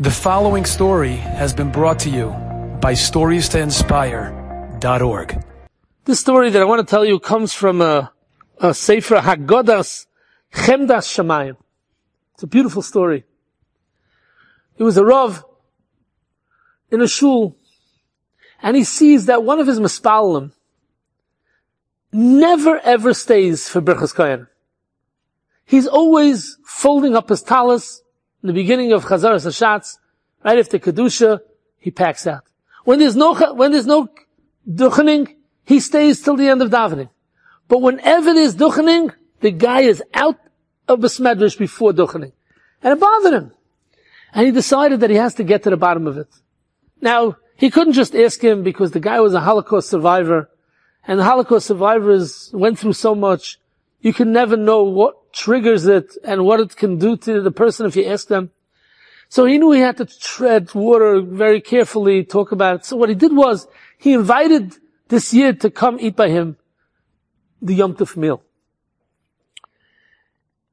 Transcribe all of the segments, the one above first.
The following story has been brought to you by StoriesToInspire.org. This story that I want to tell you comes from a, a Sefer Haggadas Chemdas Shamayim. It's a beautiful story. It was a Rav in a shul, and he sees that one of his mispalim never ever stays for Birchas Kohen. He's always folding up his talis the beginning of Chazaras Hashatz, right after Kedusha, he packs out. When there's no, when there's no duchening, he stays till the end of davening. But whenever there's duchening, the guy is out of the smedrish before duchening. And it bothered him. And he decided that he has to get to the bottom of it. Now, he couldn't just ask him because the guy was a Holocaust survivor, and the Holocaust survivors went through so much, you can never know what triggers it and what it can do to the person if you ask them. So he knew he had to tread water very carefully, talk about it. So what he did was, he invited this Yid to come eat by him the Yom Tov meal.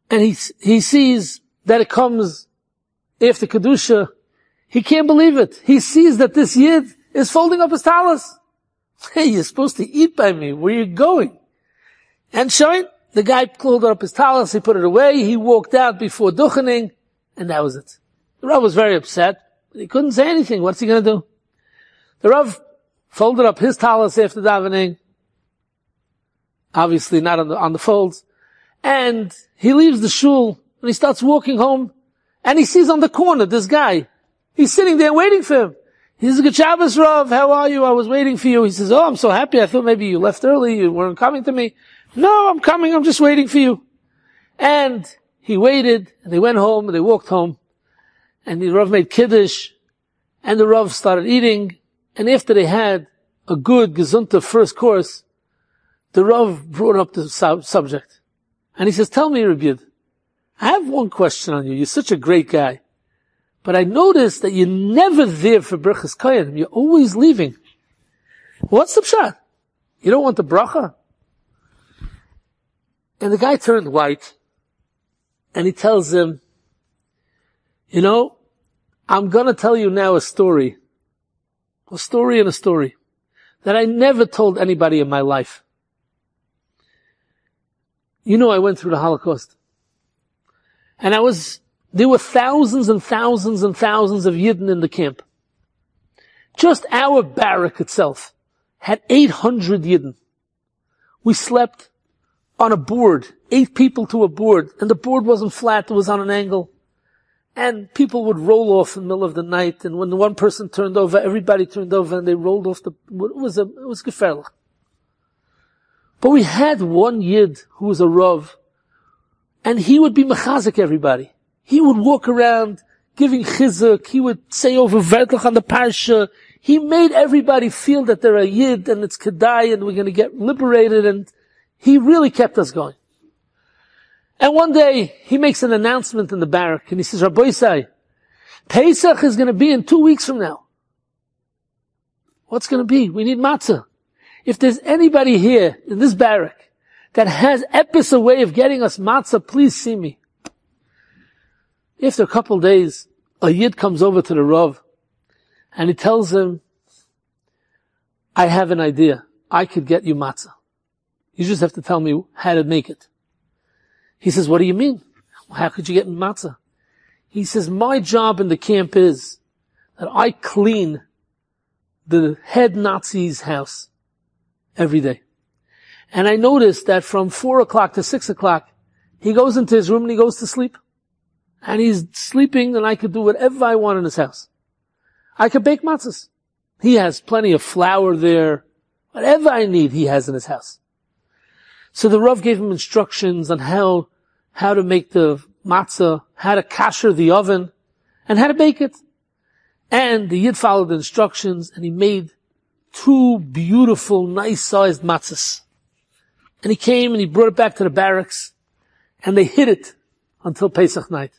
And he, he sees that it comes after Kedusha. He can't believe it. He sees that this Yid is folding up his talis. Hey, you're supposed to eat by me. Where are you going? And showing the guy pulled up his talis, he put it away, he walked out before duchening, and that was it. The Rav was very upset, but he couldn't say anything. What's he gonna do? The Rav folded up his talis after davening, obviously not on the, on the folds, and he leaves the shul, and he starts walking home, and he sees on the corner this guy. He's sitting there waiting for him. He says, Good Shabbos, Rav. How are you? I was waiting for you. He says, Oh, I'm so happy. I thought maybe you left early. You weren't coming to me. No, I'm coming. I'm just waiting for you. And he waited and they went home and they walked home and the Rav made Kiddush and the Rav started eating. And after they had a good Gesundta first course, the Rav brought up the sub- subject. And he says, tell me, Rabbi, I have one question on you. You're such a great guy. But I noticed that you're never there for Berachas Kohen. You're always leaving. What's the pshat? You don't want the bracha? And the guy turned white and he tells him, you know, I'm gonna tell you now a story. A story and a story that I never told anybody in my life. You know, I went through the Holocaust and I was, there were thousands and thousands and thousands of Yidden in the camp. Just our barrack itself had 800 Yidden. We slept on a board, eight people to a board, and the board wasn't flat, it was on an angle. And people would roll off in the middle of the night, and when one person turned over, everybody turned over and they rolled off the, it was a, it was gefährlich. But we had one Yid who was a Rav, and he would be mechazik everybody. He would walk around giving chizuk, he would say over Vertlach on the parsha, he made everybody feel that they're a Yid and it's Kedai and we're gonna get liberated and he really kept us going. And one day, he makes an announcement in the barrack, and he says, Rabbosai, Pesach is going to be in two weeks from now. What's going to be? We need matzah. If there's anybody here in this barrack that has epis a way of getting us matzah, please see me. After a couple days, a yid comes over to the Rav, and he tells him, I have an idea. I could get you matzah. You just have to tell me how to make it. He says, what do you mean? How could you get matzah? He says, my job in the camp is that I clean the head Nazi's house every day. And I noticed that from four o'clock to six o'clock, he goes into his room and he goes to sleep. And he's sleeping and I could do whatever I want in his house. I could bake matzahs. He has plenty of flour there. Whatever I need, he has in his house. So the Rav gave him instructions on how, how to make the matzah, how to kasher the oven, and how to bake it. And the Yid followed the instructions and he made two beautiful, nice sized matzahs. And he came and he brought it back to the barracks and they hid it until Pesach night.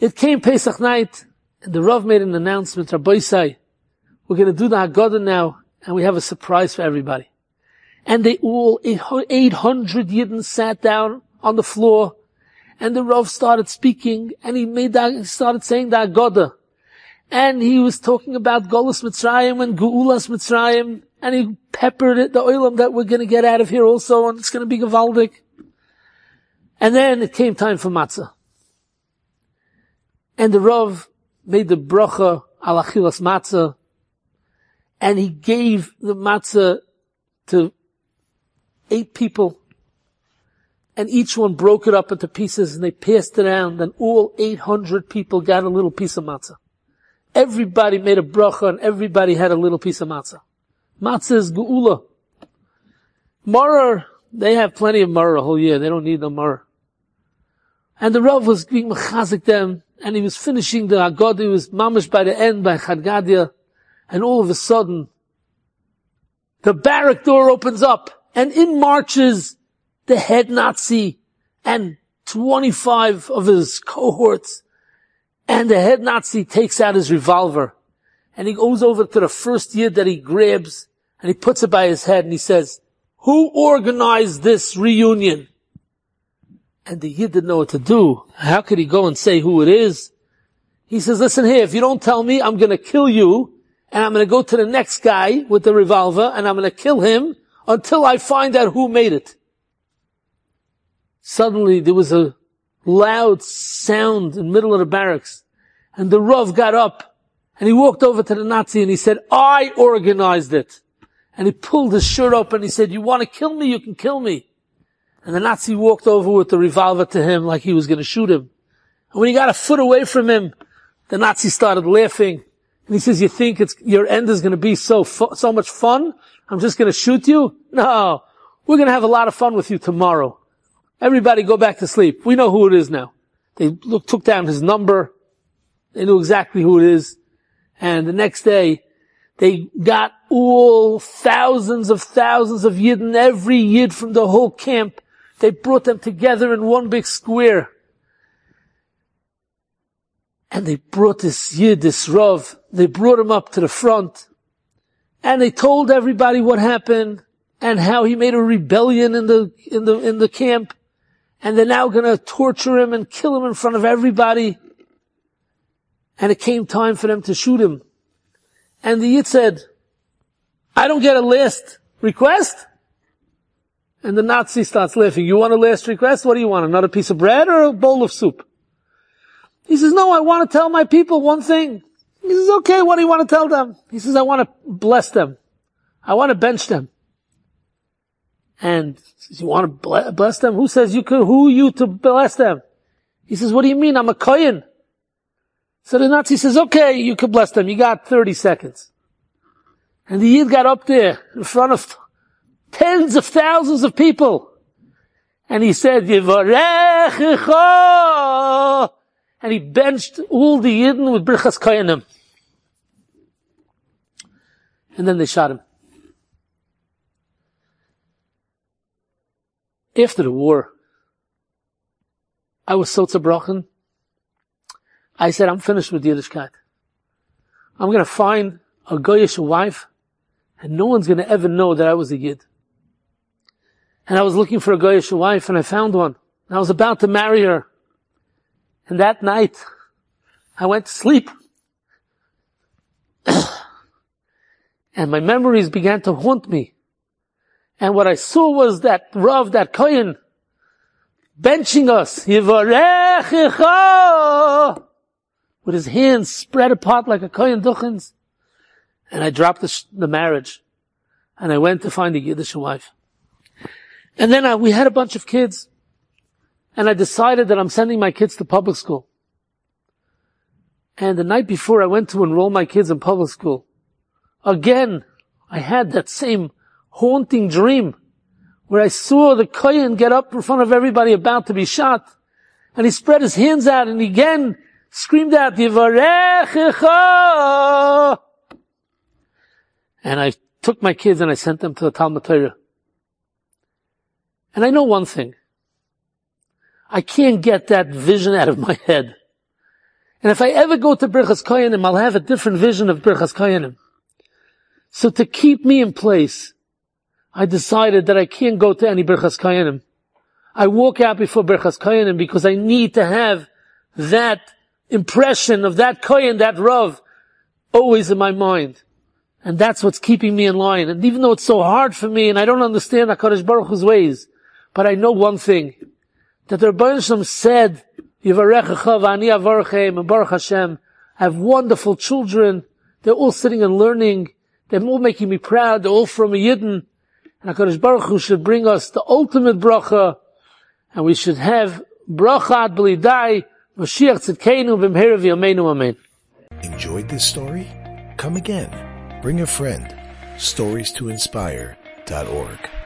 It came Pesach night and the Rav made an announcement, Rabbosai, we're going to do the Haggadah now and we have a surprise for everybody and they all, 800 Yidden sat down on the floor And the Rav started speaking and he made that, started saying the Agoda. And he was talking about Golas Mitzrayim and Geulas Mitzrayim. And he peppered it, the oilam that we're going to get out of here also, and it's going to be Gavaldik. And then it came time for matzah. And the Rav made the bracha al achilas matzah, and he gave the matzah to eight people, and each one broke it up into pieces, and they passed it around, and all 800 people got a little piece of matzah. Everybody made a bracha, and everybody had a little piece of matzah. Matzah is geula. Maror, they have plenty of maror a whole year. They don't need no maror. And the Rav was being mechazik them, and he was finishing the Agod, he was mamish by the end by Chad Gadya, and all of a sudden, the barrack door opens up, and in marches the head Nazi and 25 of his cohorts, and the head Nazi takes out his revolver, and he goes over to the first yid that he grabs, and he puts it by his head, and he says, who organized this reunion? And the Yid didn't know what to do. How could he go and say who it is? He says, listen here, if you don't tell me, I'm gonna kill you, and I'm gonna go to the next guy with the revolver, and I'm gonna kill him until I find out who made it. Suddenly there was a loud sound in the middle of the barracks, and the Rav got up, and he walked over to the Nazi and he said, I organized it. And he pulled his shirt up and he said, you want to kill me? You can kill me. And the Nazi walked over with the revolver to him like he was going to shoot him. And when he got a foot away from him, the Nazi started laughing. And he says, you think it's, your end is going to be so, fu- so much fun? I'm just going to shoot you? No. We're going to have a lot of fun with you tomorrow. Everybody go back to sleep. We know who it is now. They look, took down his number. They knew exactly who it is. And the next day, they got all thousands of thousands of Yidden, every Yid from the whole camp, they brought them together in one big square. And they brought this Yid, this Rav, they brought him up to the front. And they told everybody what happened and how he made a rebellion in the, in the, in the camp. And they're now gonna torture him and kill him in front of everybody. And it came time for them to shoot him. And the Yid said, I don't get a last request? And the Nazi starts laughing. You want a last request? What do you want? Another piece of bread or a bowl of soup? He says, no, I want to tell my people one thing. He says, okay, what do you want to tell them? He says, I want to bless them. I want to bench them. And says, you want to bless them? Who says you could, who you to bless them? He says, what do you mean? I'm a kohen. So the Nazi says, okay, you could bless them. You got 30 seconds. And the Yid got up there in front of tens of thousands of people. And he said, Yivarechecha! And he benched all the Yidden with Birchas Koyanim. And then they shot him. After the war, I was so zerbrochen. I said, I'm finished with Yiddishkeit. I'm going to find a Goyish wife and no one's going to ever know that I was a Yid. And I was looking for a Goyish wife and I found one. And I was about to marry her. And that night, I went to sleep. and my memories began to haunt me. And what I saw was that Rav, that Kohen, benching us. With his hands spread apart like a Kohen Duchens. And I dropped the, sh- the marriage. And I went to find a Yiddish wife. And then I, we had a bunch of kids. And I decided that I'm sending my kids to public school. And the night before I went to enroll my kids in public school, again, I had that same haunting dream where I saw the Kohen get up in front of everybody about to be shot. And he spread his hands out and again screamed out, Yivarechecha! And I took my kids and I sent them to the Talmud Torah. And I know one thing. I can't get that vision out of my head. And if I ever go to Birchas Koyanim, I'll have a different vision of Birchas Koyanim. So to keep me in place, I decided that I can't go to any Birchas Koyanim. I walk out before Berchas Koyanim because I need to have that impression of that Koyan, that Rav, always in my mind. And that's what's keeping me in line. And even though it's so hard for me and I don't understand HaKadosh Baruch Hu's ways, but I know one thing, that the Rebbeinu said, avarchem and Baruch Hashem, I have wonderful children. They're all sitting and learning. They're all making me proud. They're all from a Yidden. And HaKadosh Baruch Hu should bring us the ultimate bracha. And we should have bracha ad b'lidai, Mashiach tzidkeinu b'mhera v'yameinu amen. Enjoyed this story? Come again. Bring a friend. Stories to inspire.org.